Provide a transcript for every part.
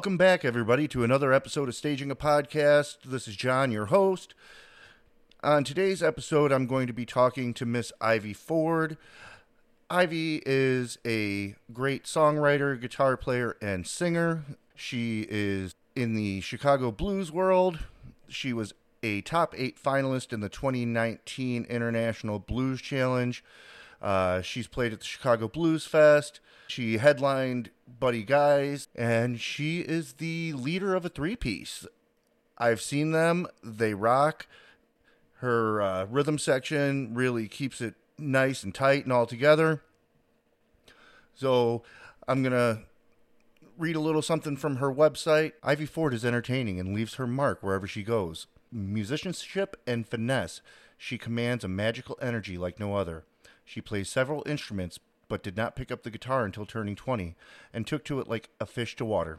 Welcome back, everybody, to another episode of Staging a Podcast. This is John, your host. On today's episode, I'm going to be talking to Miss Ivy Ford. Ivy is a great songwriter, guitar player, and singer. She is in the Chicago blues world. She was a top eight finalist in the 2019 International Blues Challenge. Uh, she's played at the Chicago Blues Fest. She headlined Buddy Guy's, and she is the leader of a three piece. I've seen them, they rock. Her uh, rhythm section really keeps it nice and tight and all together. So I'm going to read a little something from her website. Ivy Ford is entertaining and leaves her mark wherever she goes. Musicianship and finesse, she commands a magical energy like no other. She plays several instruments, but did not pick up the guitar until turning 20 and took to it like a fish to water.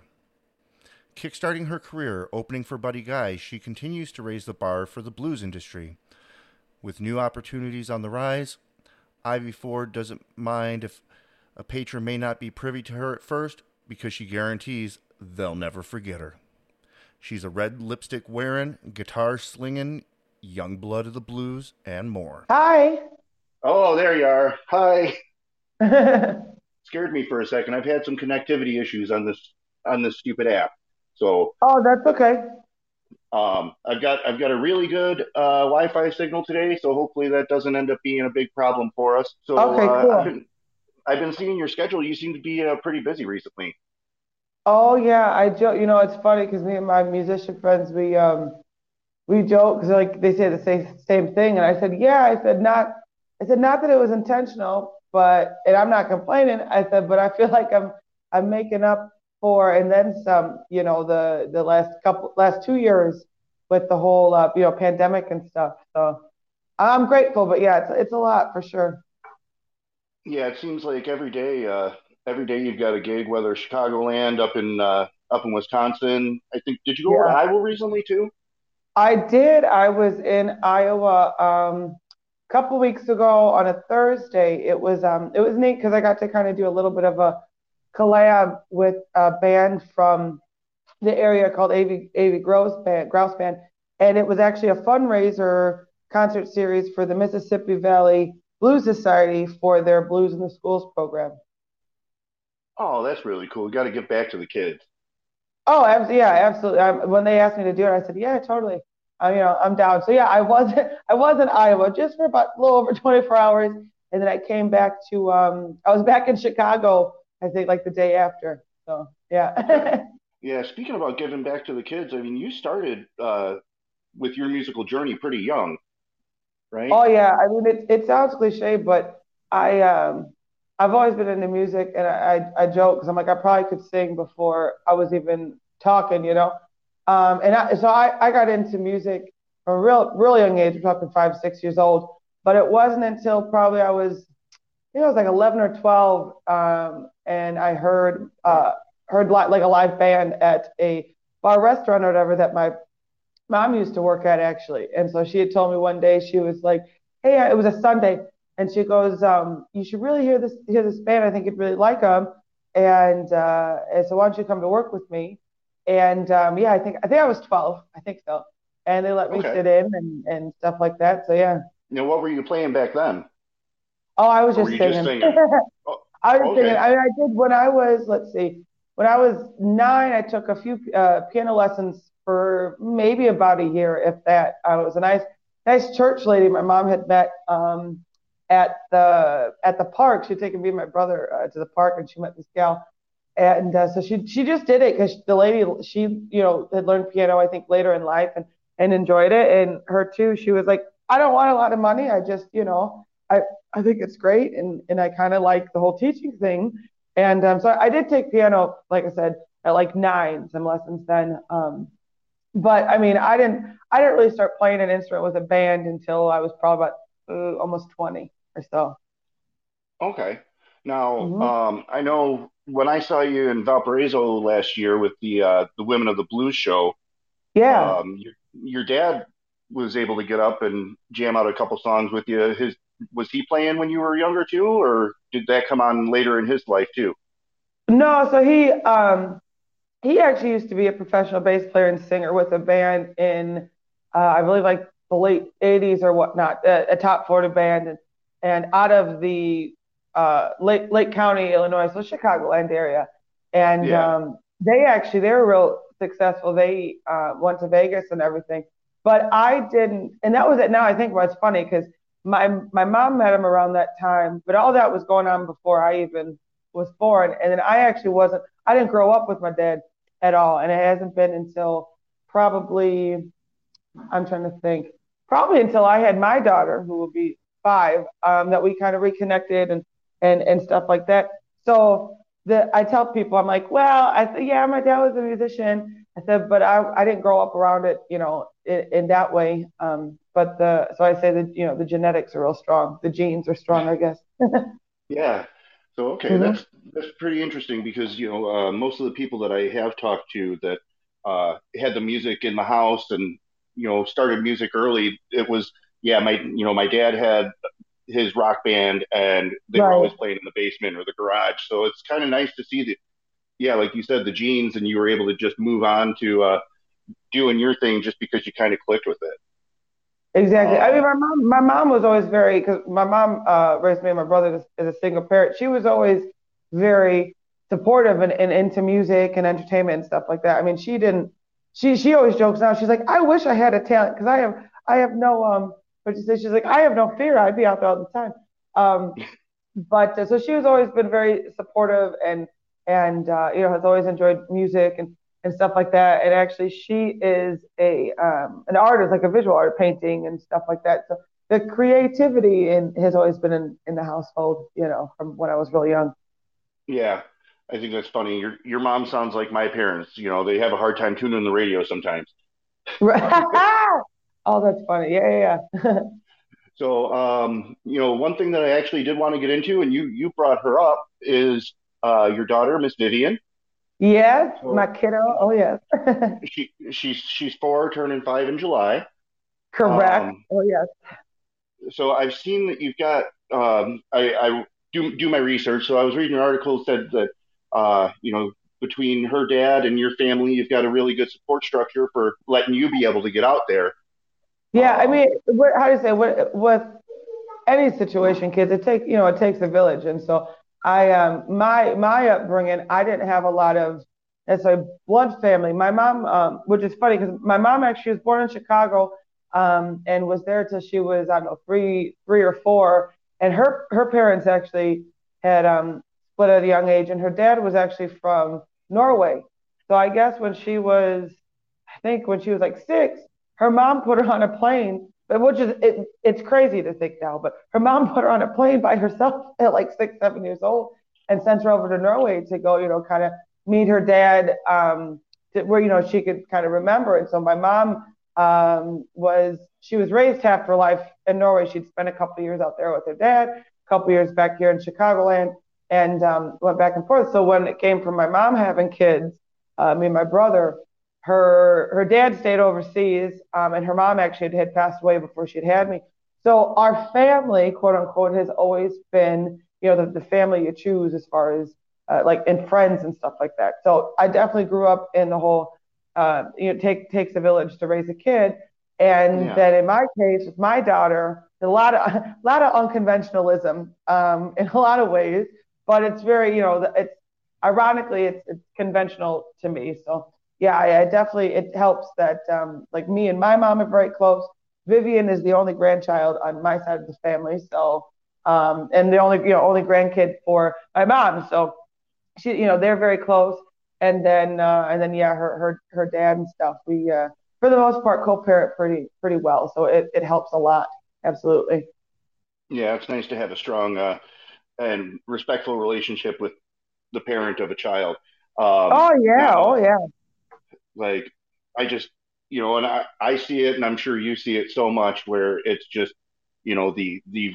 Kickstarting her career, opening for Buddy Guy, she continues to raise the bar for the blues industry. With new opportunities on the rise, Ivy Ford doesn't mind if a patron may not be privy to her at first because she guarantees they'll never forget her. She's a red lipstick wearing, guitar slinging, young blood of the blues, and more. Hi. Oh, there you are. Hi. Scared me for a second. I've had some connectivity issues on this on this stupid app. So oh, that's okay. Um, I've got I've got a really good uh, Wi-Fi signal today, so hopefully that doesn't end up being a big problem for us. So okay, uh, cool. I've been I've been seeing your schedule. You seem to be uh, pretty busy recently. Oh yeah, I joke. You know, it's funny because me and my musician friends we um we joke because like they say the same same thing, and I said yeah. I said not. I said not that it was intentional, but and I'm not complaining. I said, but I feel like I'm I'm making up for and then some. You know, the the last couple last two years with the whole uh, you know pandemic and stuff. So I'm grateful, but yeah, it's it's a lot for sure. Yeah, it seems like every day, uh, every day you've got a gig, whether Chicagoland up in uh, up in Wisconsin. I think did you go Yeah. to Iowa recently too? I did. I was in Iowa um, a couple weeks ago on a Thursday. It was um, it was neat because I got to kind of do a little bit of a collab with a band from the area called AV AV Grouse Band, Grouse Band, and it was actually a fundraiser concert series for the Mississippi Valley Blues Society for their Blues in the Schools program. Oh, that's really cool. We got to give back to the kids. Oh, yeah, absolutely. When they asked me to do it, I said, yeah, totally. You know, I'm down. So yeah, I was I was in Iowa just for about a little over 24 hours, and then I came back to um I was back in Chicago, I think like the day after. So yeah. Yeah, speaking about giving back to the kids, I mean, you started uh, with your musical journey pretty young, right? Oh yeah, I mean it it sounds cliche, but I um I've always been into music, and I I, I joke because I'm like I probably could sing before I was even talking, you know. Um, and I, so I I got into music from a real real young age. We're talking five six years old, but it wasn't until probably I was I think I was like 11 or 12, um, and I heard uh heard li- like a live band at a bar restaurant or whatever that my mom used to work at actually. And so she had told me one day she was like, "Hey, it was a Sunday," and she goes, um, "You should really hear this hear this band. I think you'd really like them." And, uh, and so why don't you come to work with me? And um, yeah, I think I think I was 12. I think so. And they let me Okay. sit in and, and stuff like that. So yeah. Now, what were you playing back then? Oh, I was just you just singing. singing? Oh, I was okay. singing. I mean, I did when I was, let's see, when I was nine, I took a few uh, piano lessons for maybe about a year, if that. I was a nice, nice church lady. My mom had met um, at the at the park. She'd taken me and my brother uh, to the park, and she met this gal, and uh, so she she just did it because the lady she you know had learned piano I think later in life and and enjoyed it, and her too. She was like, I don't want a lot of money. I just you know I I think it's great, and and I kind of like the whole teaching thing. And um, so I did take piano, like I said, at like nine, some lessons then. Um, but I mean, I didn't I didn't really start playing an instrument with a band until I was probably about uh, almost 20 or so. Okay. Now, Mhm. um, I know when I saw you in Valparaiso last year with the uh, the Women of the Blues show, Yeah. um, your, your dad was able to get up and jam out a couple songs with you. His was he playing when you were younger too, or did that come on later in his life too? No, so he um he actually used to be a professional bass player and singer with a band in, uh, I believe, like the late 80s or whatnot, a, a top Florida band. And, and out of the uh, Lake, Lake County, Illinois, so Chicagoland area. And yeah. um, they actually, they were real successful. They uh, went to Vegas and everything. But I didn't, and that was it. Now I think it's funny because my my mom met him around that time, but all that was going on before I even was born. And then I actually wasn't. I didn't grow up with my dad at all, and it hasn't been until probably I'm trying to think, probably until I had my daughter, who will be five, um, that we kind of reconnected and and and stuff like that. So the I tell people, I'm like, well, I said, yeah, my dad was a musician. I said, but I I didn't grow up around it, you know, in, in that way. Um, but the so I say that you know the genetics are real strong, the genes are strong, I guess. yeah. So okay, mm-hmm. that's that's pretty interesting because you know uh, most of the people that I have talked to that uh, had the music in the house and you know started music early, it was yeah my you know my dad had his rock band and they right. were always playing in the basement or the garage. So it's kind of nice to see that yeah, like you said, the genes and you were able to just move on to uh, doing your thing just because you kind of clicked with it. Exactly. I mean, my mom, my mom was always very because my mom uh, raised me and my brother as, as, a single parent. She was always very supportive and, and into music and entertainment and stuff like that. I mean, she didn't. She she always jokes now. She's like, I wish I had a talent because I have I have no um. But she says she's like, I have no fear. I'd be out there all the time. Um, but uh, so she was always been very supportive and and uh, you know has always enjoyed music and and stuff like that. And actually, she is a um, an artist, like a visual art, painting and stuff like that. So the creativity in, has always been in, in the household, you know, from when I was really young. Yeah, I think that's funny. Your your mom sounds like my parents. You know, they have a hard time tuning the radio sometimes. oh, that's funny. Yeah, yeah. yeah. so, um, you know, one thing that I actually did want to get into, and you you brought her up, is uh, your daughter, Miss Vivian. Yes, so, my kiddo. Oh yes. she she's she's four, turning five in July. Correct. Um, oh yes. So I've seen that you've got. Um, I, I do do my research. So I was reading an article that said that uh, you know between her dad and your family, you've got a really good support structure for letting you be able to get out there. Yeah, um, I mean, what, how do you say? What, with any situation, kids, it takes you know it takes a village, and so I um my my upbringing, I didn't have a lot of necessarily blood family. My mom, um, which is funny because my mom actually was born in Chicago um, and was there till she was I don't know three three or four, and her her parents actually had um, split at a young age, and her dad was actually from Norway. So I guess when she was, I think when she was like six, her mom put her on a plane which is it, it's crazy to think now. But her mom put her on a plane by herself at like six, seven years old, and sent her over to Norway to go, you know, kind of meet her dad, um, to, where you know she could kind of remember. And so my mom um, was she was raised half her life in Norway. She'd spent a couple years out there with her dad, a couple years back here in Chicagoland, and um, went back and forth. So when it came from my mom having kids, uh, me and my brother, her her dad stayed overseas, um, and her mom actually had passed away before she had had me. So our family, quote unquote, has always been, you know, the, the family you choose as far as uh, like and friends and stuff like that. So I definitely grew up in the whole, uh, you know, take takes a village to raise a kid, and yeah. then in my case with my daughter, a lot of a lot of unconventionalism um, in a lot of ways, but it's very, you know, it's ironically it's it's conventional to me. So yeah, I, I definitely it helps that um, like me and my mom are very close. Vivian is the only grandchild on my side of the family, so um, and the only you know only grandkid for my mom. So she you know they're very close. And then uh, and then yeah, her her her dad and stuff. We uh, for the most part co-parent pretty pretty well, so it it helps a lot. Absolutely. Yeah, it's nice to have a strong uh, and respectful relationship with the parent of a child. Um, oh yeah, oh yeah. Like I just, you know, and I, I see it and I'm sure you see it so much where it's just, you know, the, the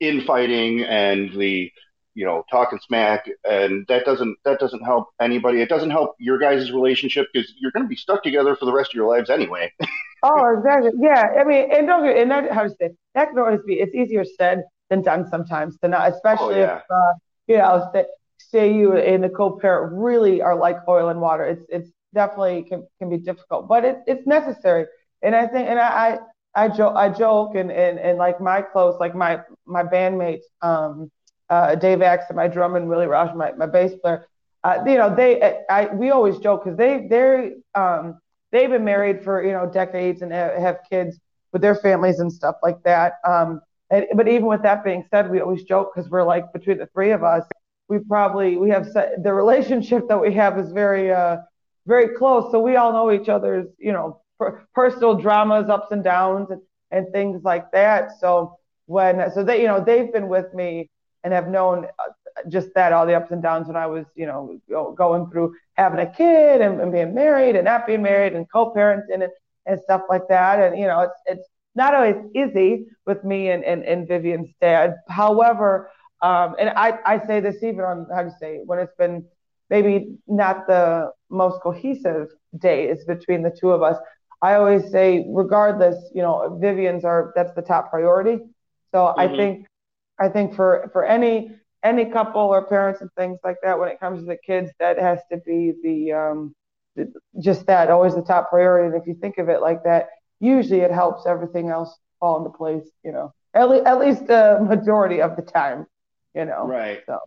infighting and the, you know, talking smack and that doesn't, that doesn't help anybody. It doesn't help your guys' relationship because you're going to be stuck together for the rest of your lives anyway. oh, exactly. Yeah. I mean, and don't get, and that, how to say, that can always be, it's easier said than done sometimes to not, especially oh, yeah. if, uh, you know, say you and the co-parent really are like oil and water. It's it's definitely can, can be difficult, but it, it's necessary. And I think, and I, I, I joke, I joke and, and, and like my close, like my, my bandmates, um, uh, Dave Axton, my drummer, Willie Raj, my, my bass player, uh, you know, they, I, we always joke because they, they're, um, they've been married for, you know, decades and have, kids with their families and stuff like that. Um, and, but even with that being said, we always joke because we're like between the three of us, we probably we have the relationship that we have is very uh, very close. So we all know each other's, you know, per- personal dramas, ups and downs, and, and things like that. So when, so they, you know, they've been with me and have known uh, just that, all the ups and downs when I was, you know, going through having a kid and, and being married and not being married and co-parenting and, and stuff like that. And, you know, it's, it's not always easy with me and, and, and Vivian's dad. However, um, and I, I say this even on, how to say, when it's been maybe not the most cohesive day is between the two of us. I always say, regardless, you know, Vivian's are that's the top priority. So mm-hmm. I think I think for for any any couple or parents and things like that, when it comes to the kids, that has to be the um, the, just that always the top priority. And if you think of it like that, usually it helps everything else fall into place. You know, at, le- at least the majority of the time. You know, right. So.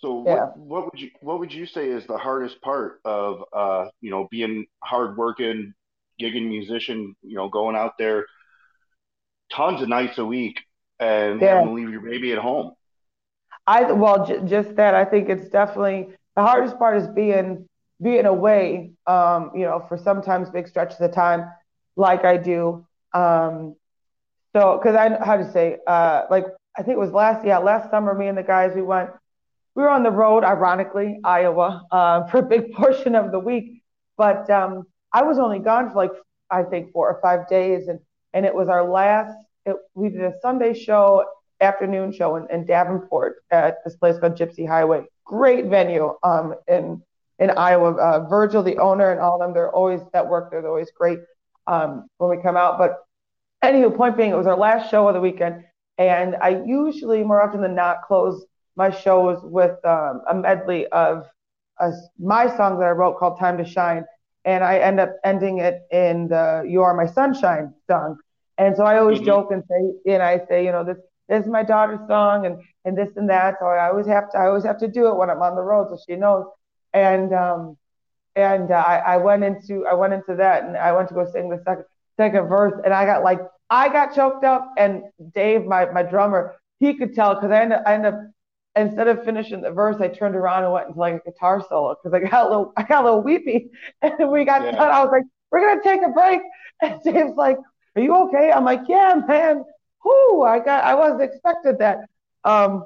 So yeah. what, what would you what would you say is the hardest part of uh, you know being hardworking, gigging musician, you know, going out there tons of nights a week and yeah. having to leave your baby at home? I well j- just that I think it's definitely the hardest part is being being away, um, you know, for sometimes big stretches of time, like I do. Um, so because I know how to say uh, like I think it was last yeah last summer me and the guys we went we were on the road, ironically, Iowa, uh, for a big portion of the week. But um, I was only gone for like I think four or five days, and and it was our last. It, we did a Sunday show, afternoon show in, in Davenport at this place called Gypsy Highway. Great venue um, in in Iowa. Uh, Virgil, the owner, and all of them, they're always that work. They're always great um, when we come out. But anywho, point being, it was our last show of the weekend, and I usually more often than not close my shows with um, a medley of a, my song that I wrote called Time to Shine. And I end up ending it in the You Are My Sunshine song. And so I always mm-hmm. joke and say, and I say, you know, this, this is my daughter's song and, and this and that. So I always have to, I always have to do it when I'm on the road so she knows. And, um, and uh, I, I went into, I went into that and I went to go sing the second, second verse and I got like, I got choked up and Dave, my, my drummer, he could tell because I ended, I ended up instead of finishing the verse, I turned around and went into like a guitar solo because I got a little, I got a little weepy. And we got yeah. done. I was like, "We're gonna take a break." And James like, "Are you okay?" I'm like, "Yeah, man. Whoo, I got, I wasn't expected that." Um,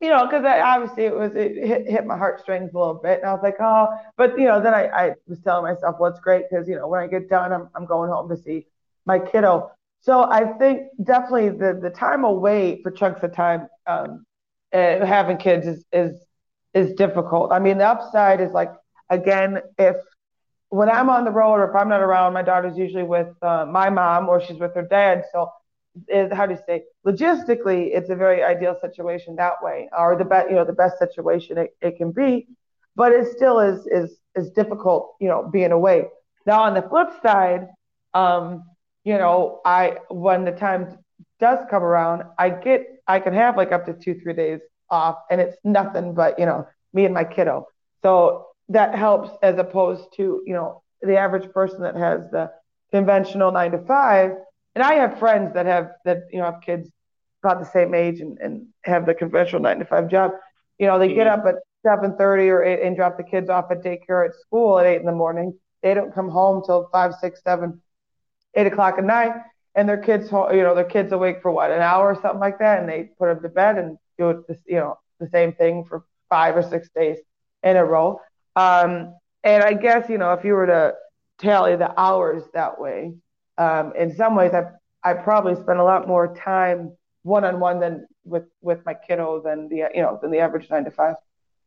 you know, because obviously it was it hit, hit my heartstrings a little bit, and I was like, "Oh," but you know, then I, I was telling myself, "Well, it's great because you know when I get done, I'm I'm going home to see my kiddo." So I think definitely the the time away for chunks of time um, uh, having kids is is is difficult. I mean, the upside is like again, if when I'm on the road or if I'm not around, my daughter's usually with uh, my mom or she's with her dad. So, is how do you say? Logistically, it's a very ideal situation that way, or the best, you know, the best situation it, it can be. But it still is is is difficult, you know, being away. Now, on the flip side, um, you know, I when the time does come around, I get I can have like up to two, three days off and it's nothing but, you know, me and my kiddo. So that helps as opposed to, you know, the average person that has the conventional nine to five. And I have friends that have that, you know, have kids about the same age and, and have the conventional nine to five job. You know, they get up at seven thirty or eight and drop the kids off at daycare at school at eight in the morning. They don't come home till five, six, seven, eight o'clock at night and their kids, you know, their kids awake for what an hour or something like that, and they put them to bed and do it, this, you know, the same thing for five or six days in a row. Um, and I guess you know, if you were to tally the hours that way, um, in some ways, I I probably spend a lot more time one on one than with with my kiddo than the you know than the average nine to five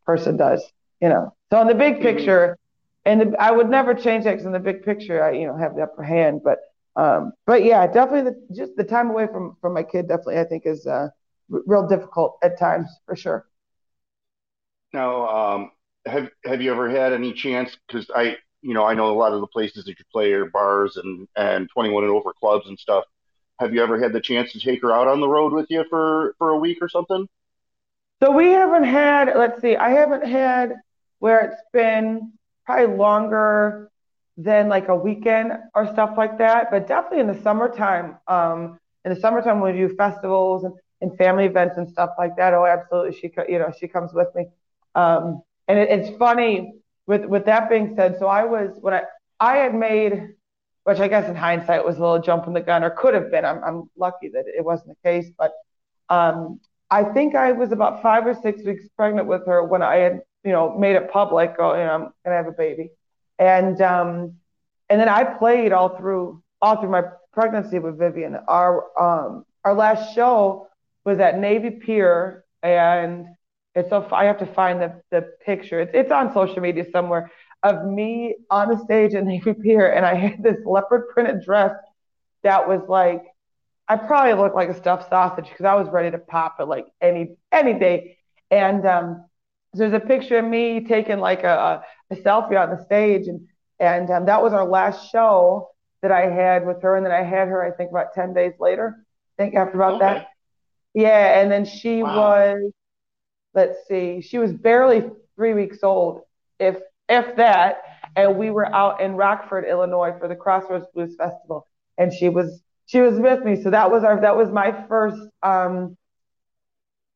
person does. You know, so in the big mm-hmm. picture, and I would never change that because in the big picture, I you know have the upper hand, but um, but yeah, definitely the, just the time away from from my kid definitely I think is uh, real difficult at times for sure. Now, um, have have you ever had any chance? Because I, you know, I know a lot of the places that you play are bars and and 21 and over clubs and stuff. Have you ever had the chance to take her out on the road with you for for a week or something? So we haven't had. Let's see. I haven't had where it's been probably longer than like a weekend or stuff like that. But definitely in the summertime. Um, in the summertime when we do festivals and, and family events and stuff like that. Oh, absolutely. She, you know, she comes with me. Um, and it, it's funny with with that being said. So I was when I I had made, which I guess in hindsight was a little jump in the gun or could have been. I'm I'm lucky that it wasn't the case, but um, I think I was about five or six weeks pregnant with her when I had you know made it public. Oh, you know, I'm gonna have a baby, and um, and then I played all through all through my pregnancy with Vivian. Our um, our last show was at Navy Pier, and it's so I have to find the the picture. It's it's on social media somewhere of me on the stage at Navy Pier, and I had this leopard printed dress that was like I probably looked like a stuffed sausage because I was ready to pop it like any any day. And um, there's a picture of me taking like a, a selfie on the stage, and and um, that was our last show that I had with her, and then I had her I think about ten days later. I think after about okay. that. Yeah, and then she wow. was let's see, she was barely three weeks old, if if that. And we were out in Rockford, Illinois, for the Crossroads Blues Festival, and she was she was with me. So that was our that was my first. Um,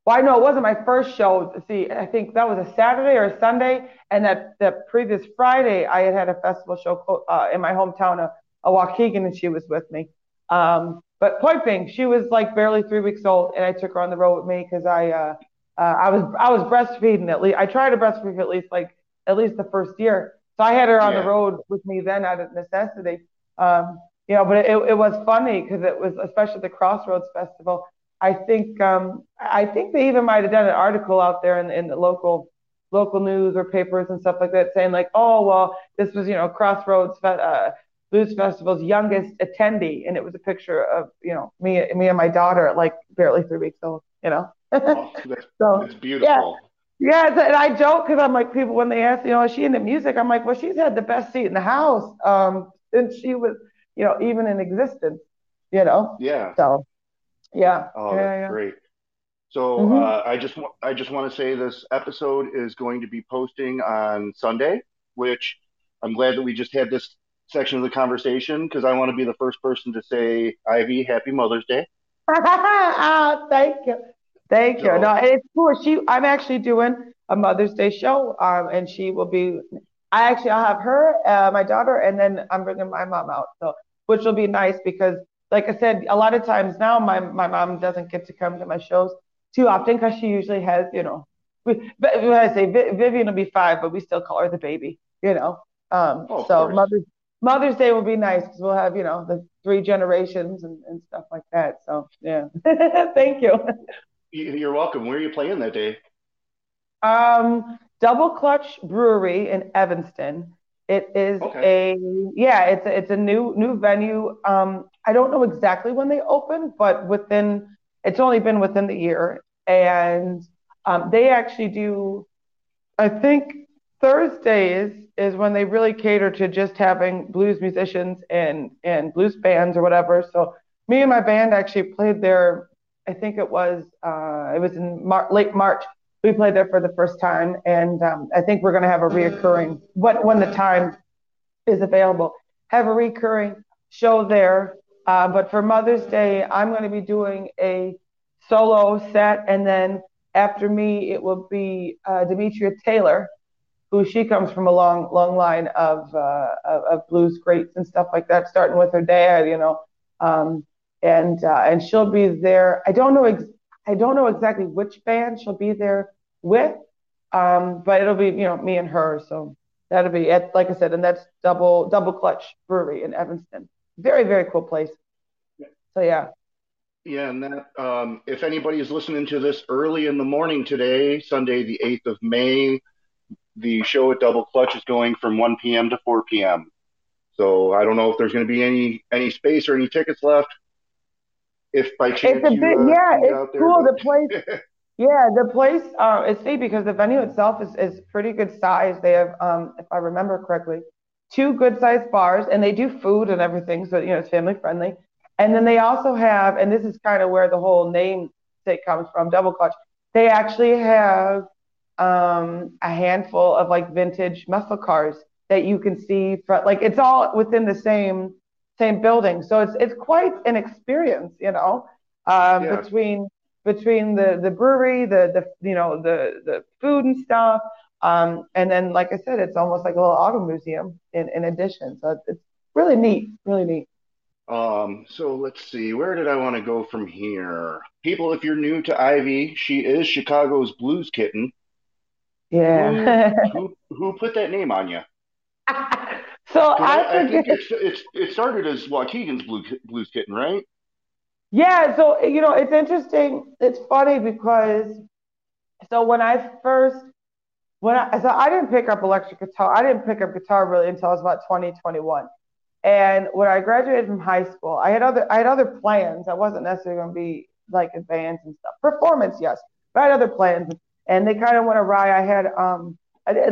well, I know it wasn't my first show. See, I think that was a Saturday or a Sunday, and that the previous Friday I had had a festival show uh, in my hometown of, of Waukegan, and she was with me. Um, but point being, she was like barely three weeks old, and I took her on the road with me because I uh, uh, I was I was breastfeeding at least. I tried to breastfeed at least like at least the first year. So I had her on yeah. the road with me then out of necessity. Um, you know, but it, it was funny because it was especially the Crossroads Festival. I think um, I think they even might have done an article out there in, in the local local news or papers and stuff like that saying like, oh well, this was you know Crossroads uh, Blues Festival's youngest attendee, and it was a picture of you know me me and my daughter at like barely three weeks old. You know. oh, that's, so, that's beautiful. Yeah. Yeah, and I joke because I'm like people when they ask, you know, is she into music? I'm like, well, she's had the best seat in the house um, since she was, you know, even in existence. You know. Yeah. So, yeah. Oh, yeah, that's yeah. great. So mm-hmm. uh, I just I just want to say this episode is going to be posting on Sunday, which I'm glad that we just had this section of the conversation because I want to be the first person to say, Ivy, Happy Mother's Day. oh, thank you. Thank you. No, it's cool. She, I'm actually doing a Mother's Day show, um, and she will be. I actually, I'll have her, uh, my daughter, and then I'm bringing my mom out. So, which will be nice because, like I said, a lot of times now my my mom doesn't get to come to my shows too often because she usually has, you know, we, when I say Vivian will be five, but we still call her the baby, you know. Um, oh, so Mother's Mother's Day will be nice because we'll have, you know, the three generations and, and stuff like that. So yeah, thank you. You're welcome. Where are you playing that day? Um, Double Clutch Brewery in Evanston. It is okay. a yeah, it's a, it's a new new venue. Um, I don't know exactly when they open, but within it's only been within the year, and um, they actually do. I think Thursdays is when they really cater to just having blues musicians and and blues bands or whatever. So me and my band actually played there I think it was uh, it was in Mar- late March. We played there for the first time, and um, I think we're going to have a reoccurring when when the time is available, have a recurring show there. Uh, but for Mother's Day, I'm going to be doing a solo set, and then after me, it will be uh, Demetria Taylor, who she comes from a long, long line of, uh, of, of blues greats and stuff like that, starting with her dad, you know. Um, and uh, and she'll be there. I don't know ex- I don't know exactly which band she'll be there with, um, but it'll be you know me and her. So that'll be at like I said, and that's double double clutch brewery in Evanston. Very very cool place. So yeah. Yeah, and that um, if anybody is listening to this early in the morning today, Sunday the eighth of May, the show at Double Clutch is going from 1 p.m. to 4 p.m. So I don't know if there's going to be any any space or any tickets left if by chance it's a bit, uh, yeah, it's cool. The place, Yeah, the place uh, is neat because the venue itself is, is pretty good size. They have, um, if I remember correctly, two good sized bars, and they do food and everything, so you know it's family friendly. And then they also have, and this is kind of where the whole name sake comes from, Double Clutch. They actually have um, a handful of like vintage muscle cars that you can see from, like it's all within the same same building. So it's it's quite an experience, you know, um, yeah. between between the the brewery, the the you know the the food and stuff, um, and then like I said, it's almost like a little auto museum in in addition. So it's really neat, really neat. Um, so let's see, where did I want to go from here? People, if you're new to Ivy, she is Chicago's blues kitten. Yeah. who, who, who put that name on you? so I, I, I, think it's, it's it started as Waukegan's blue, blues kitten, right? Yeah. So you know, it's interesting. It's funny because so when I first when I so I didn't pick up electric guitar. I didn't pick up guitar really until I was about 2021. 20, and when I graduated from high school, I had other I had other plans. I wasn't necessarily going to be like advanced and stuff. Performance, yes, but I had other plans, and they kind of went awry. I had um,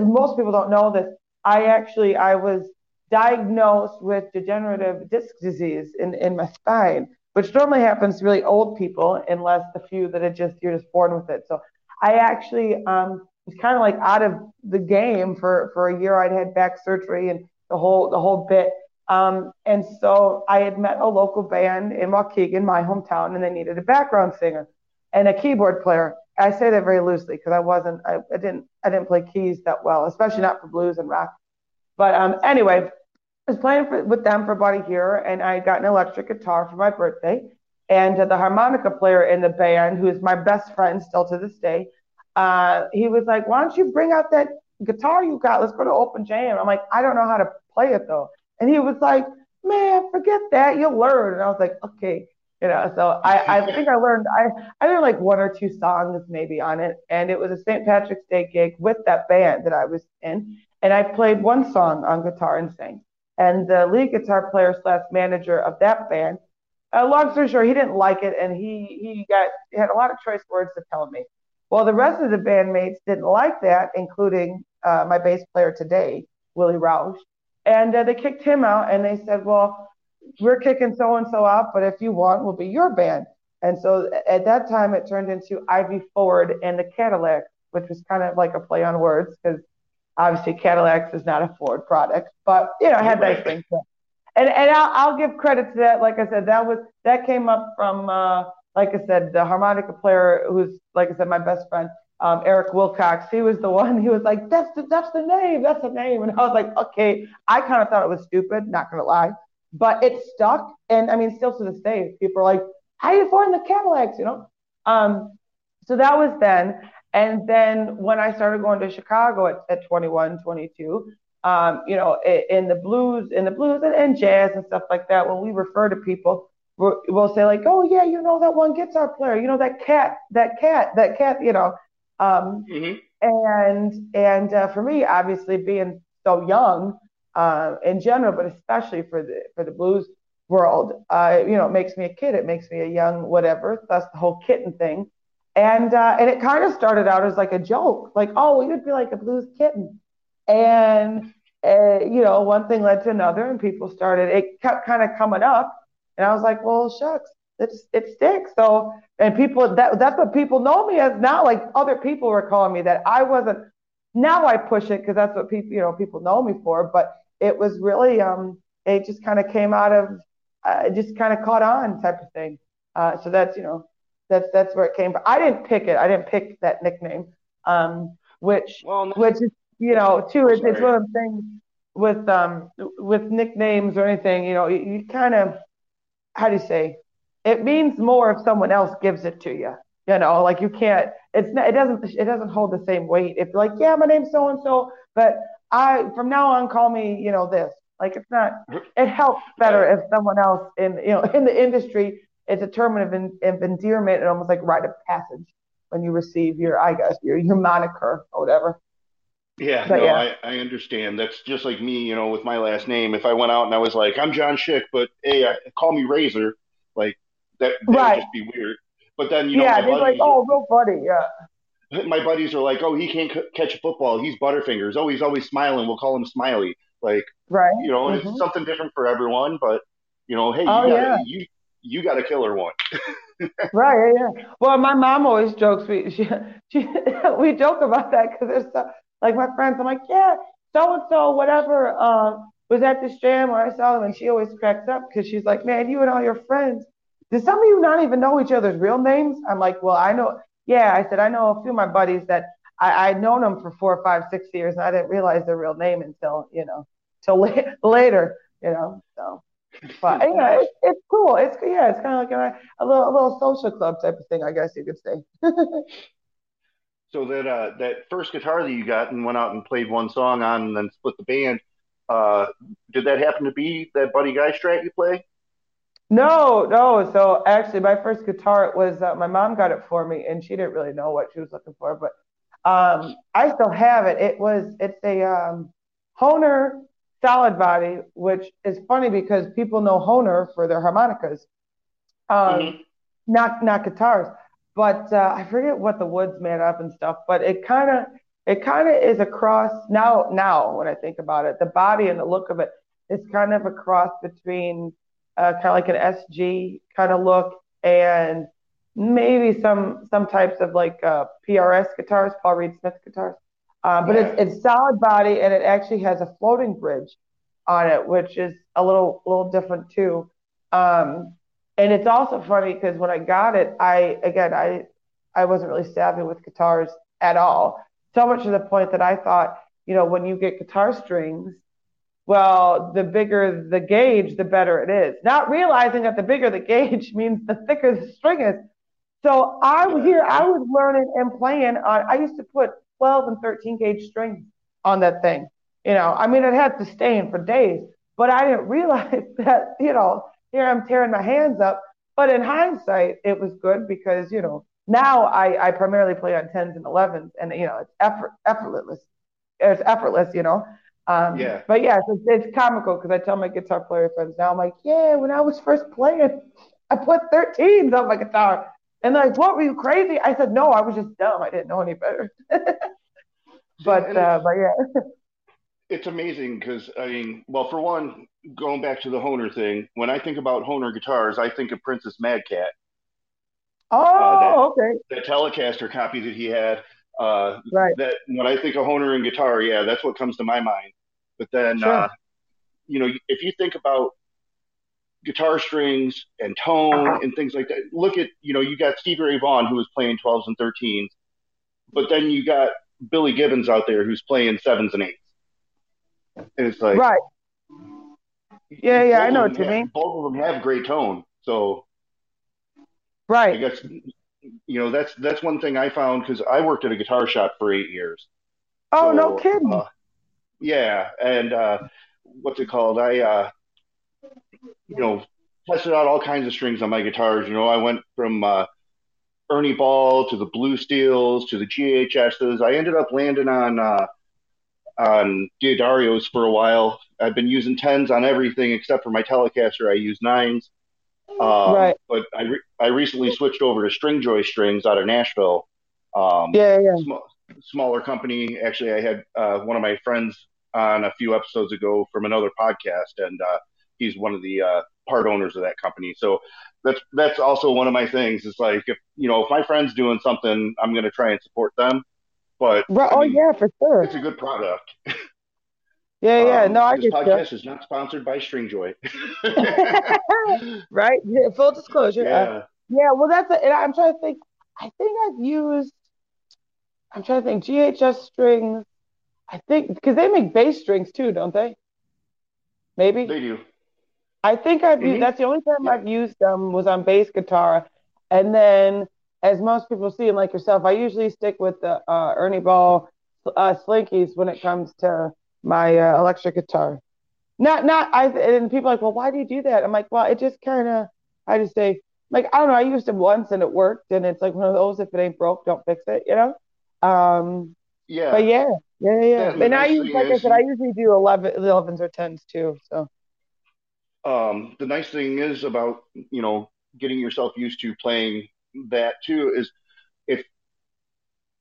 most people don't know this. I actually I was diagnosed with degenerative disc disease in in my spine, which normally happens to really old people, unless the few that are just you're just born with it. So I actually um, was kind of like out of the game for for a year. I'd had back surgery and the whole the whole bit um, and so I had met a local band in Waukegan, my hometown, and they needed a background singer and a keyboard player. I say that very loosely because I wasn't, I, I, didn't, I didn't play keys that well, especially not for blues and rock. But um, anyway, was playing for, with them for about a year, and I got an electric guitar for my birthday. And uh, the harmonica player in the band, who is my best friend still to this day, uh, he was like, "Why don't you bring out that guitar you got? Let's go to open jam." I'm like, "I don't know how to play it though." And he was like, man, forget that. You'll learn. And I was like, okay. You know, so I, I think I learned, I, I learned like one or two songs maybe on it. And it was a St. Patrick's Day gig with that band that I was in. And I played one song on guitar and sang. And the lead guitar player slash manager of that band, uh, long story short, he didn't like it. And he, he got, he had a lot of choice words to tell me. Well, the rest of the bandmates didn't like that, including uh, my bass player today, Willie Roush. And uh, they kicked him out and they said, well, we're kicking so and so out, but if you want, we'll be your band. And so at that time, it turned into Ivy Ford and the Cadillac, which was kind of like a play on words because obviously Cadillacs is not a Ford product, but you know, it had nice things. And and I'll, I'll give credit to that. Like I said, that was that came up from uh, like I said, the harmonica player who's like I said, my best friend um, Eric Wilcox, he was the one. He was like, "That's the, that's the name. That's the name." And I was like, "Okay." I kind of thought it was stupid, not gonna lie, but it stuck. And I mean, still to this day, people are like, "How do you find the Cadillacs?" You know. Um, so that was then. And then when I started going to Chicago at, at 21, 22, um, you know, in the blues, in the blues and, and jazz and stuff like that, when we refer to people, we'll say like, "Oh yeah, you know that one guitar player, you know that cat, that cat, that cat," you know. Um, mm-hmm. And and uh, for me, obviously being so young uh, in general, but especially for the for the blues world, uh, you know, it makes me a kid. It makes me a young whatever. That's the whole kitten thing. And uh, and it kind of started out as like a joke, like oh, we would be like a blues kitten, and uh, you know, one thing led to another, and people started. It kept kind of coming up, and I was like, well, shucks, it's it sticks. So and people that that's what people know me as now. Like other people were calling me that. I wasn't. Now I push it because that's what people you know people know me for. But it was really um it just kind of came out of uh, just kind of caught on type of thing. Uh, so that's you know that's that's where it came from. I didn't pick it. I didn't pick that nickname. Um, which well, which is you know too. It's, it's one of the things with um with nicknames or anything. You know you, you kind of how do you say it means more if someone else gives it to you. You know, like you can't. It's not, it doesn't it doesn't hold the same weight. If like, yeah, my name's so and so, but I from now on call me, you know, this. Like it's not. It helps better if someone else in you know in the industry. It's a term of, of endearment and almost like rite of passage when you receive your, I guess, your your moniker or whatever. Yeah, but no, yeah. I, I understand. That's just like me, you know, with my last name. If I went out and I was like, I'm John Schick, but hey, I, call me Razor, like that, that right. would just be weird. But then you know, yeah, they're like, oh, real funny, yeah. my buddies are like, oh, he can't c- catch a football. He's Butterfingers. Oh, he's always smiling. We'll call him Smiley. Like, right. You know, mm-hmm. it's something different for everyone. But you know, hey, you oh, got yeah. you you got a killer one. right. Yeah, yeah. Well, my mom always jokes. We she, she we joke about that because there's so, like my friends. I'm like, yeah, so and so, whatever. Um, was at this jam where I saw them, and she always cracks up because she's like, man, you and all your friends. Did some of you not even know each other's real names? I'm like, well, I know. Yeah, I said I know a few of my buddies that I, I'd known them for four, five, six years, and I didn't realize their real name until you know, till la- later. You know, so. But yeah, it's, it's cool. It's yeah, it's kind of like a, a little a little social club type of thing, I guess you could say. so that uh, that first guitar that you got and went out and played one song on and then split the band, uh, did that happen to be that Buddy Guy Strat you play? No, no. So actually, my first guitar was uh, my mom got it for me, and she didn't really know what she was looking for, but um, I still have it. It was it's a um, Hohner solid body, which is funny because people know Hohner for their harmonicas, um, mm-hmm. not not guitars. But uh, I forget what the wood's made of and stuff. But it kind of it kind of is a cross now. Now when I think about it, the body and the look of it is kind of a cross between uh, kind of like an SG kind of look and maybe some some types of like uh, PRS guitars, Paul Reed Smith guitars. Uh, but yeah. it's, it's solid body and it actually has a floating bridge on it, which is a little little different too. Um, and it's also funny because when I got it, I again I I wasn't really savvy with guitars at all. So much to the point that I thought, you know, when you get guitar strings, well, the bigger the gauge, the better it is. Not realizing that the bigger the gauge means the thicker the string is. So I was here, I was learning and playing on. I used to put 12 and 13 gauge strings on that thing. You know, I mean, it had to stay in for days, but I didn't realize that, you know, here I'm tearing my hands up. But in hindsight, it was good because, you know, now I, I primarily play on 10s and 11s and, you know, it's effort, effortless. It's effortless, you know. Um, yeah. But yeah, it's, it's comical because I tell my guitar player friends now, I'm like, yeah, when I was first playing, I put 13s on my guitar. And like, what were you crazy? I said, no, I was just dumb. I didn't know any better. but uh, but yeah. It's amazing because I mean, well, for one, going back to the Hohner thing, when I think about Hohner guitars, I think of Prince's Mad Cat. Oh, uh, that, okay. That Telecaster copy that he had. Uh, right. That when I think of Honer and guitar, yeah, that's what comes to my mind. But then, sure. uh, you know, if you think about guitar strings and tone and things like that. Look at, you know, you got Stevie Ray Vaughan who was playing 12s and 13s, but then you got Billy Gibbons out there who's playing sevens and eights. And it's like, right. Yeah, yeah, I know what you have, mean. Both of them have great tone. So, right. I guess, you know, that's, that's one thing I found because I worked at a guitar shop for eight years. Oh, so, no kidding. Uh, yeah. And, uh, what's it called? I, uh, you know, tested out all kinds of strings on my guitars. You know, I went from uh, Ernie Ball to the Blue Steels to the GHSs. I ended up landing on uh, on D'Addarios for a while. I've been using tens on everything except for my Telecaster. I use nines. Um, right. But I re- I recently switched over to Stringjoy strings out of Nashville. Um, yeah, yeah. Sm- smaller company. Actually, I had uh, one of my friends on a few episodes ago from another podcast, and uh, he's one of the uh, part owners of that company. So that's that's also one of my things. It's like if you know if my friend's doing something, I'm going to try and support them. But right, oh mean, yeah, for sure, it's a good product. Yeah, yeah. Um, no, I this podcast you. is not sponsored by Stringjoy. right? Full disclosure. Yeah. Uh, yeah. Well, that's. A, I'm trying to think. I think I've used. I'm trying to think. GHS strings. I think because they make bass strings too, don't they? Maybe they do. I think I've mm-hmm. used, that's the only time yeah. I've used them was on bass guitar, and then as most people see, and like yourself, I usually stick with the uh, Ernie Ball uh, Slinkies when it comes to my uh, electric guitar. Not not I and people are like, well, why do you do that? I'm like, well, it just kind of I just say like I don't know. I used them once and it worked, and it's like one of those. If it ain't broke, don't fix it. You know. Um, yeah. But yeah, yeah, yeah. yeah and I use like I said, I usually do 11, 11s or tens too. So um, the nice thing is about you know getting yourself used to playing that too is if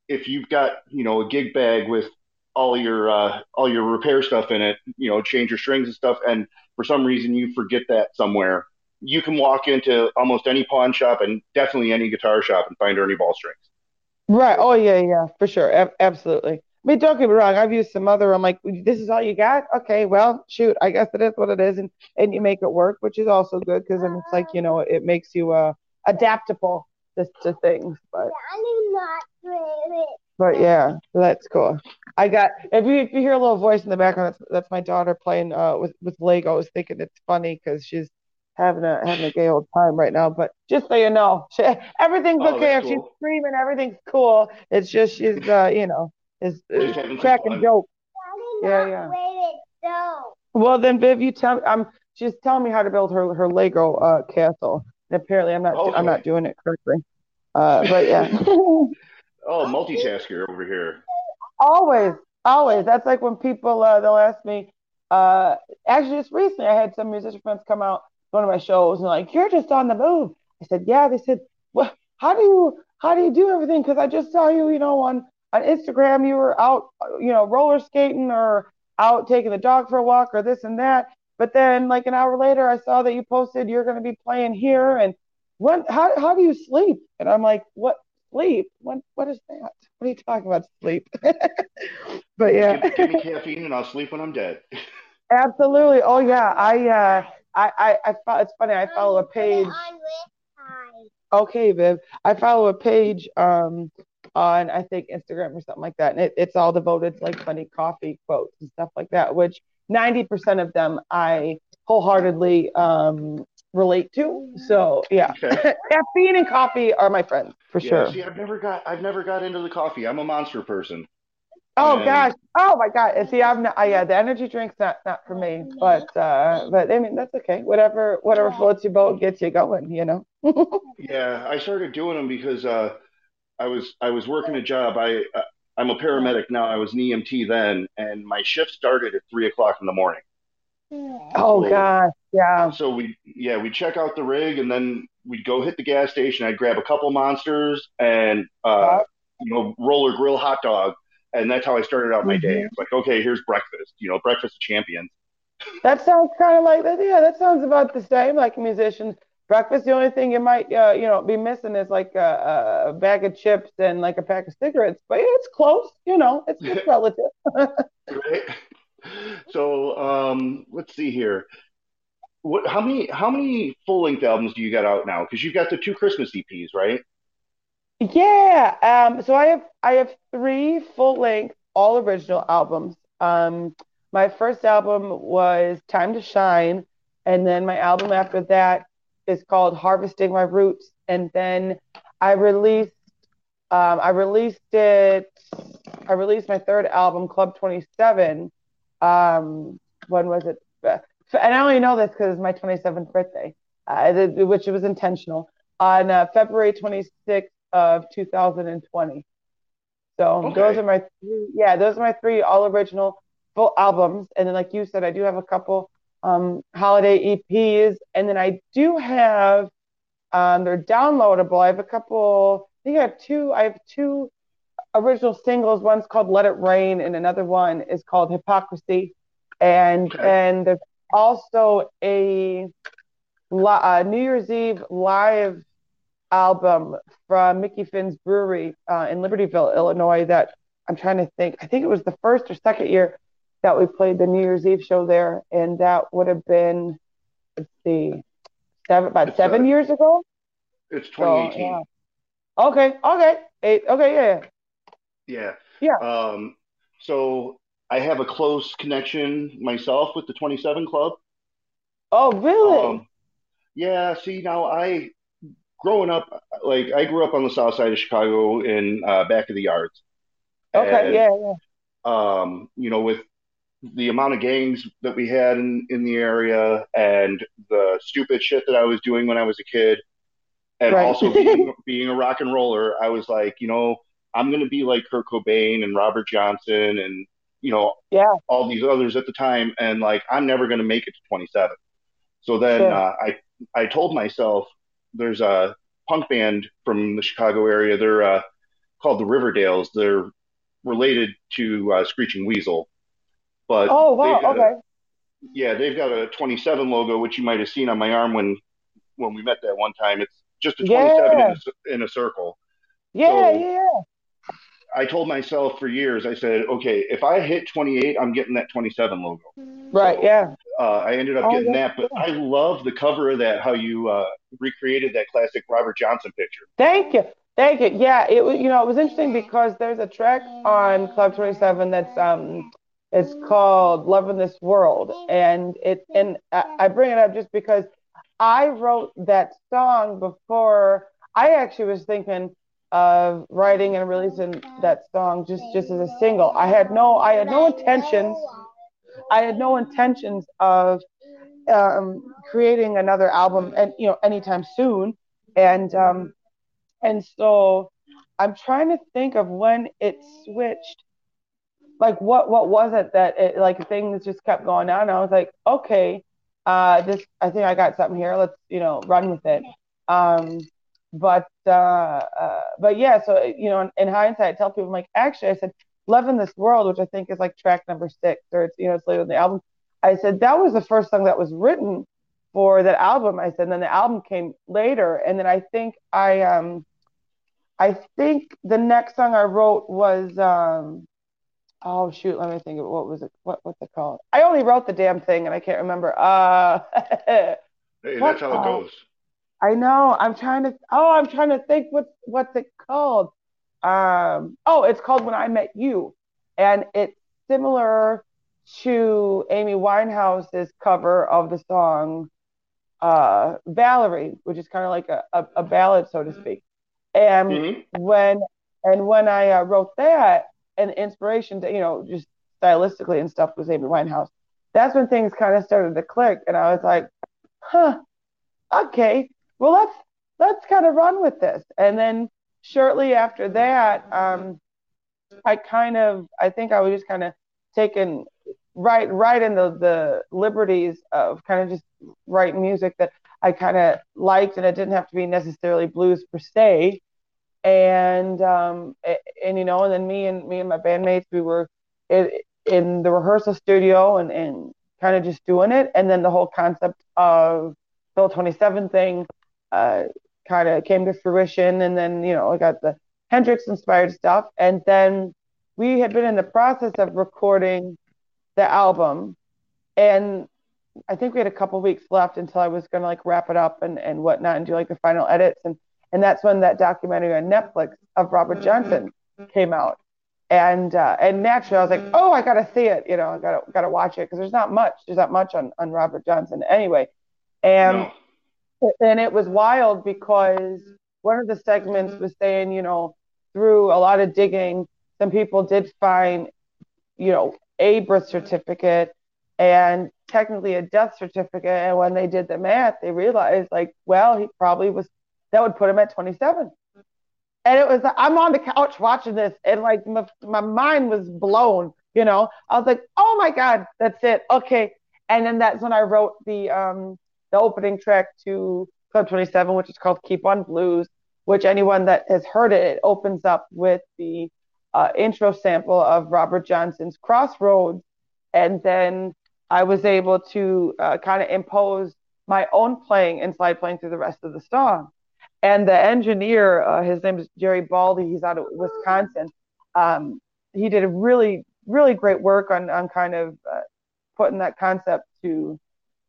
if you've got you know a gig bag with all your uh, all your repair stuff in it, you know, change your strings and stuff, and for some reason you forget that somewhere, you can walk into almost any pawn shop and definitely any guitar shop and find Ernie Ball strings. Right. Oh yeah, yeah, for sure, A- absolutely. I mean, don't get me wrong. I've used some other. I'm like, this is all you got? Okay, well, shoot. I guess it is what it is, and and you make it work, which is also good because then it's like you know it makes you uh adaptable to, to things. But but yeah, that's cool. I got if you if you hear a little voice in the background, that's that's my daughter playing uh with with Legos, thinking it's funny because she's having a having a gay old time right now. But just so you know, she, everything's Oh, okay. If she's screaming, everything's cool. It's just she's uh you know is Just having some cracking fun. jokes. Yeah, yeah. Well, then Viv, you tell me. I'm she's telling me how to build her her Lego uh castle. And apparently, I'm not Okay. I'm not doing it correctly. Uh, but yeah. Oh, multitasker over here. Always, always. That's like when people uh, they'll ask me. Uh, actually, just recently, I had some musician friends come out to one of my shows and like, "You're just on the move." I said, "Yeah." They said, "Well, how do you how do you do everything?" Because I just saw you, you know, on on Instagram. You were out, you know, roller skating or out taking the dog for a walk or this and that. But then, like an hour later, I saw that you posted you're going to be playing here. And when how how do you sleep? And I'm like, "What sleep? What what is that?" What are you talking about? Sleep. but yeah, Give, give me caffeine and I'll sleep when I'm dead. absolutely. Oh yeah, I uh, I I, I it's funny. I follow a page. Okay, Viv. I follow a page um on I think Instagram or something like that, and it, it's all devoted to like funny coffee quotes and stuff like that. Which ninety percent of them I wholeheartedly um relate to. So yeah, Okay. caffeine and coffee are my friends for Yeah, sure. see, I've never got I've never got into the coffee. I'm a monster person. Oh And- gosh. Oh my God. And see, I'm not. I, yeah, the energy drink's not not for me. But uh, but I mean that's okay. Whatever whatever floats your boat gets you going. You know. Yeah, I started doing them because uh, I was I was working a job. I uh, I'm a paramedic now. I was an EMT then, and my shift started at three o'clock in the morning. Oh So- gosh. Yeah. So we yeah we'd check out the rig, and then we'd go hit the gas station. I'd grab a couple monsters and uh, you know roller grill hot dog, and that's how I started out my day. Mhm. It's like okay, here's breakfast. You know, breakfast of champions. That sounds kind of like that. Yeah, that sounds about the same. Like musicians. Breakfast, the only thing you might, uh, you know, be missing is like a, a bag of chips and like a pack of cigarettes. But it's close. You know, it's, it's relative. right? So um, let's see here. What, how many how many full length albums do you got out now? Because you've got the two Christmas EPs, right? Yeah, um, so I have I have three full length, all original albums. Um, my first album was Time to Shine, and then my album after that is called Harvesting My Roots, and then I released um, I released it I released my third album, Club 27. Um, when was it? And I only know this because it's my 27th birthday, uh, which was intentional on uh, February 26th of 2020. So Okay. those are my three, yeah, those are my three all original full albums. And then, like you said, I do have a couple um, holiday EPs, and then I do have um, they're downloadable. I have a couple. I think I have two. I have two original singles. One's called "Let It Rain," and another one is called "Hypocrisy." And Okay. and there's also a, a New Year's Eve live album from Mickey Finn's Brewery uh, in Libertyville, Illinois. That I'm trying to think. I think it was the first or second year that we played the New Year's Eve show there, and that would have been let's see, seven about It's, seven uh, years ago. It's So 2018. yeah. Okay. Okay. Eight. Okay. Yeah. Yeah. Yeah. Um, so I have a close connection myself with the 27 Club. Oh, really? Um, yeah, see, now I, growing up, like I grew up on the south side of Chicago in uh, back of the yards. okay. and- Yeah. Yeah. um, you know, with the amount of gangs that we had in, in the area and the stupid shit that I was doing when I was a kid, and Right. also being, being a rock and roller, I was like, you know, I'm going to be like Kurt Cobain and Robert Johnson and, you know, Yeah. all these others at the time. And like, I'm never going to make it to 27. So then Sure. uh, I, I told myself there's a punk band from the Chicago area. They're, uh, called the Riverdales. They're related to uh, Screeching Weasel, but oh wow, okay. A, yeah, they've got a 27 logo, which you might have seen on my arm when when we met that one time. It's just a 27 yeah. in, a, in, a, circle. Yeah, so yeah. I told myself for years, I said, okay, if I hit 28, I'm getting that 27 logo. Right. So, yeah. Uh, I ended up oh, getting that, but I love the cover of that. How you uh, recreated that classic Robert Johnson picture. Thank you. Thank you. Yeah, it was. You know, it was interesting because there's a track on Club 27 that's um, it's called "Love in This World," and it and I bring it up just because I wrote that song before I actually was thinking of writing and releasing that song just just as a single. I had no I had no intentions. I had no intentions of um, creating another album and you know anytime soon. And um, and so I'm trying to think of when it switched. Like what what was it that it like things just kept going on? I was like, okay, uh, this I think I got something here. Let's you know run with it. Um, but uh, uh, but yeah, so you know, in, in hindsight, I tell people I'm like, actually, I said, "Love in This World," which I think is like track number six, or it's you know, it's later in the album. I said that was the first song that was written for that album. I said, and then the album came later, and then I think I um, I think the next song I wrote was um, oh shoot, let me think of what was it? What what's it called? I only wrote the damn thing, and I can't remember. Uh, hey, that's how it goes. I know. I'm trying to. Oh, I'm trying to think. What what's it called? Um. Oh, it's called When I Met You, and it's similar to Amy Winehouse's cover of the song uh, "Valerie," which is kind of like a, a, a, ballad, so to speak. And mm-hmm. when and when I uh, wrote that, and inspiration to you know just stylistically and stuff was Amy Winehouse. That's when things kind of started to click, and I was like, "Huh, okay." well, let's let's kind of run with this. And then shortly after that, um, I kind of I think I was just kind of taken right right in the the liberties of kind of just writing music that I kind of liked, and it didn't have to be necessarily blues per se. And um, and, you know, and then me and me and my bandmates, we were in, in the rehearsal studio and and kind of just doing it. And then the whole concept of Bill 27 thing uh, kind of came to fruition. And then, you know, I got the Hendrix inspired stuff. And then we had been in the process of recording the album. And I think we had a couple weeks left until I was to like wrap it up and, and whatnot and do like the final edits. And, and that's when that documentary on Netflix of Robert mm-hmm. Johnson came out. And uh, and naturally, I was like, mm-hmm. oh, I gotta see it. You know, I gotta gotta watch it because there's not much. There's not much on on Robert Johnson anyway. And no and it was wild because one of the segments mm-hmm. was saying, you know, through a lot of digging, some people did find, you know, a birth certificate and technically a death certificate. And when they did the math, they realized, like, well, he probably was, that would put him at 27. And it was, I'm on the couch watching this, and like my, my mind was blown, you know. I was like, oh my God, that's it. Okay. And then that's when I wrote the, um, the opening track to Club 27, which is called Keep On Blues, which anyone that has heard it, it opens up with the uh, intro sample of Robert Johnson's Crossroads. And then I was able to uh, kind of impose my own playing and slide playing through the rest of the song. And the engineer, uh, his name is Jerry Baldy, he's out of Wisconsin. Um, he did a really, really great work on, on kind of uh, putting that concept to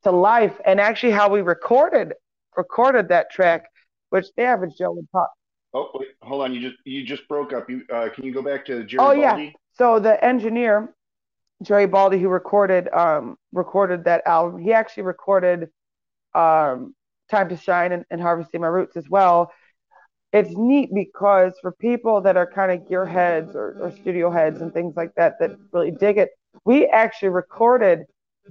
to life and actually how we recorded recorded that track, which the average Joe would talk. Oh, wait, hold on. You just you just broke up. You uh, can you go back to Jerry? Oh Baldy? yeah. So the engineer, Jerry Baldy, who recorded um recorded that album, he actually recorded um Time to Shine and, and Harvesting My Roots as well. It's neat because for people that are kind of gearheads or, or studio heads and things like that that really dig it, we actually recorded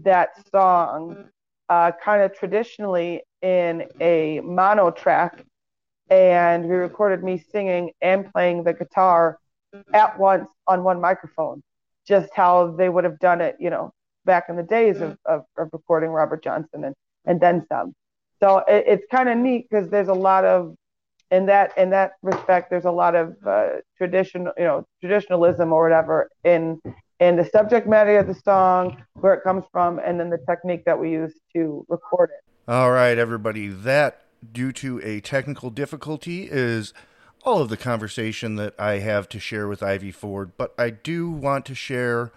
that song uh, kind of traditionally in a mono track, and we recorded me singing and playing the guitar at once on one microphone, just how they would have done it, you know, back in the days of, of, of recording Robert Johnson and, and then some. So it, it's kind of neat because there's a lot of in that in that respect, there's a lot of uh, traditional, you know, traditionalism or whatever in in the subject matter of the song, where it comes from, and then the technique that we use to record it. All right, everybody. That, due to a technical difficulty, is all of the conversation that I have to share with Ivy Ford. But I do want to share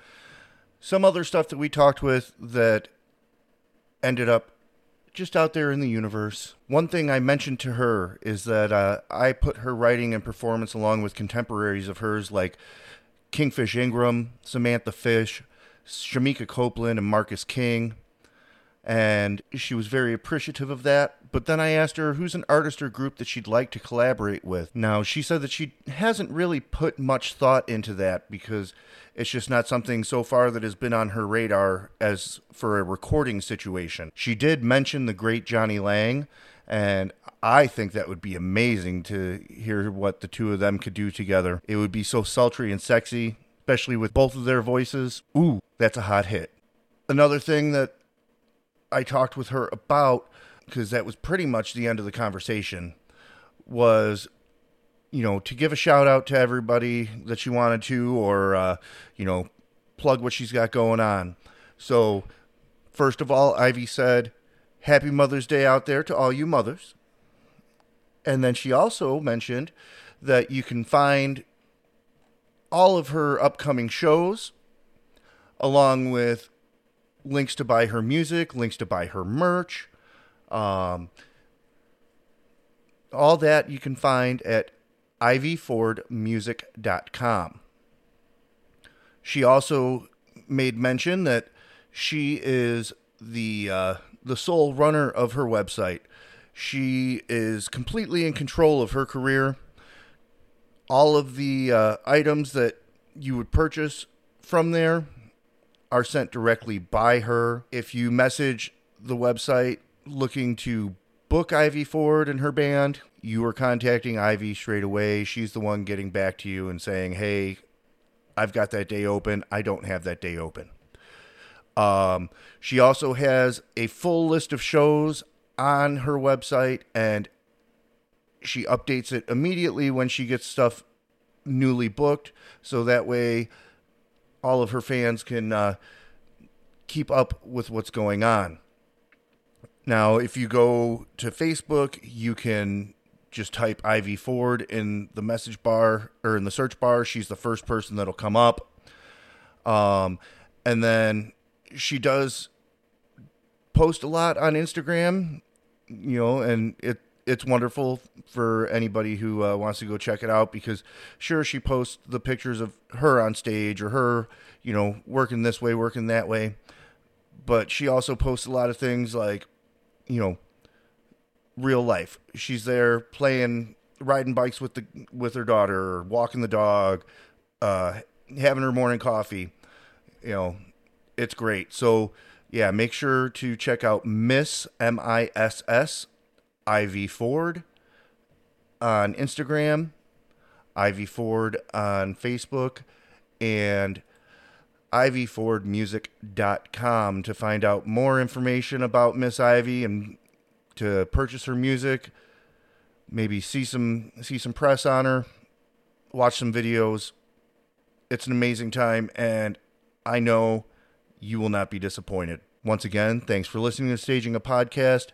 some other stuff that we talked with that ended up just out there in the universe. One thing I mentioned to her is that uh, I put her writing and performance along with contemporaries of hers like Kingfish Ingram, Samantha Fish, Shemekia Copeland, and Marcus King. And she was very appreciative of that. But then I asked her who's an artist or group that she'd like to collaborate with. Now, she said that she hasn't really put much thought into that because it's just not something so far that has been on her radar as for a recording situation. She did mention the great Jonny Lang, and I think that would be amazing to hear what the two of them could do together. It would be so sultry and sexy, especially with both of their voices. Ooh, that's a hot hit. Another thing that I talked with her about, because that was pretty much the end of the conversation, was you know, to give a shout out to everybody that she wanted to, or, uh, you know, plug what she's got going on. So, first of all, Ivy said, Happy Mother's Day out there to all you mothers. And then she also mentioned that you can find all of her upcoming shows, along with links to buy her music, links to buy her merch. Um, all that you can find at ivyfordmusic.com. She also made mention that she is the uh, the sole runner of her website. She is completely in control of her career. All of the uh, items that you would purchase from there are sent directly by her. If you message the website looking to book Ivy Ford and her band, you are contacting Ivy straight away. She's the one getting back to you and saying, "Hey, I've got that day open. I don't have that day open." Um, she also has a full list of shows on her website, and she updates it immediately when she gets stuff newly booked, so that way all of her fans can uh, keep up with what's going on. Now, if you go to Facebook, you can just type Ivy Ford in the message bar or in the search bar. She's the first person that'll come up. Um, and then she does post a lot on Instagram, you know, and it it's wonderful for anybody who uh, wants to go check it out because sure she posts the pictures of her on stage or her, you know, working this way, working that way, but she also posts a lot of things like you know, real life. She's there playing, riding bikes with the with her daughter, walking the dog, uh, having her morning coffee. You know, it's great. So yeah, make sure to check out Miss M I S S Ivy Ford on Instagram, Ivy Ford on Facebook, and ivyfordmusic.com to find out more information about Miss Ivy and to purchase her music, maybe see some see some press on her, watch some videos. It's an amazing time and I know you will not be disappointed. Once again, thanks for listening to Staging a Podcast.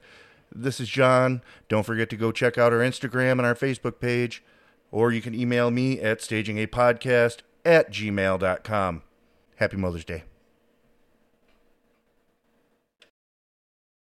This is John. Don't forget to go check out our Instagram and our Facebook page, or you can email me at stagingapodcast at gmail.com. Happy Mother's Day.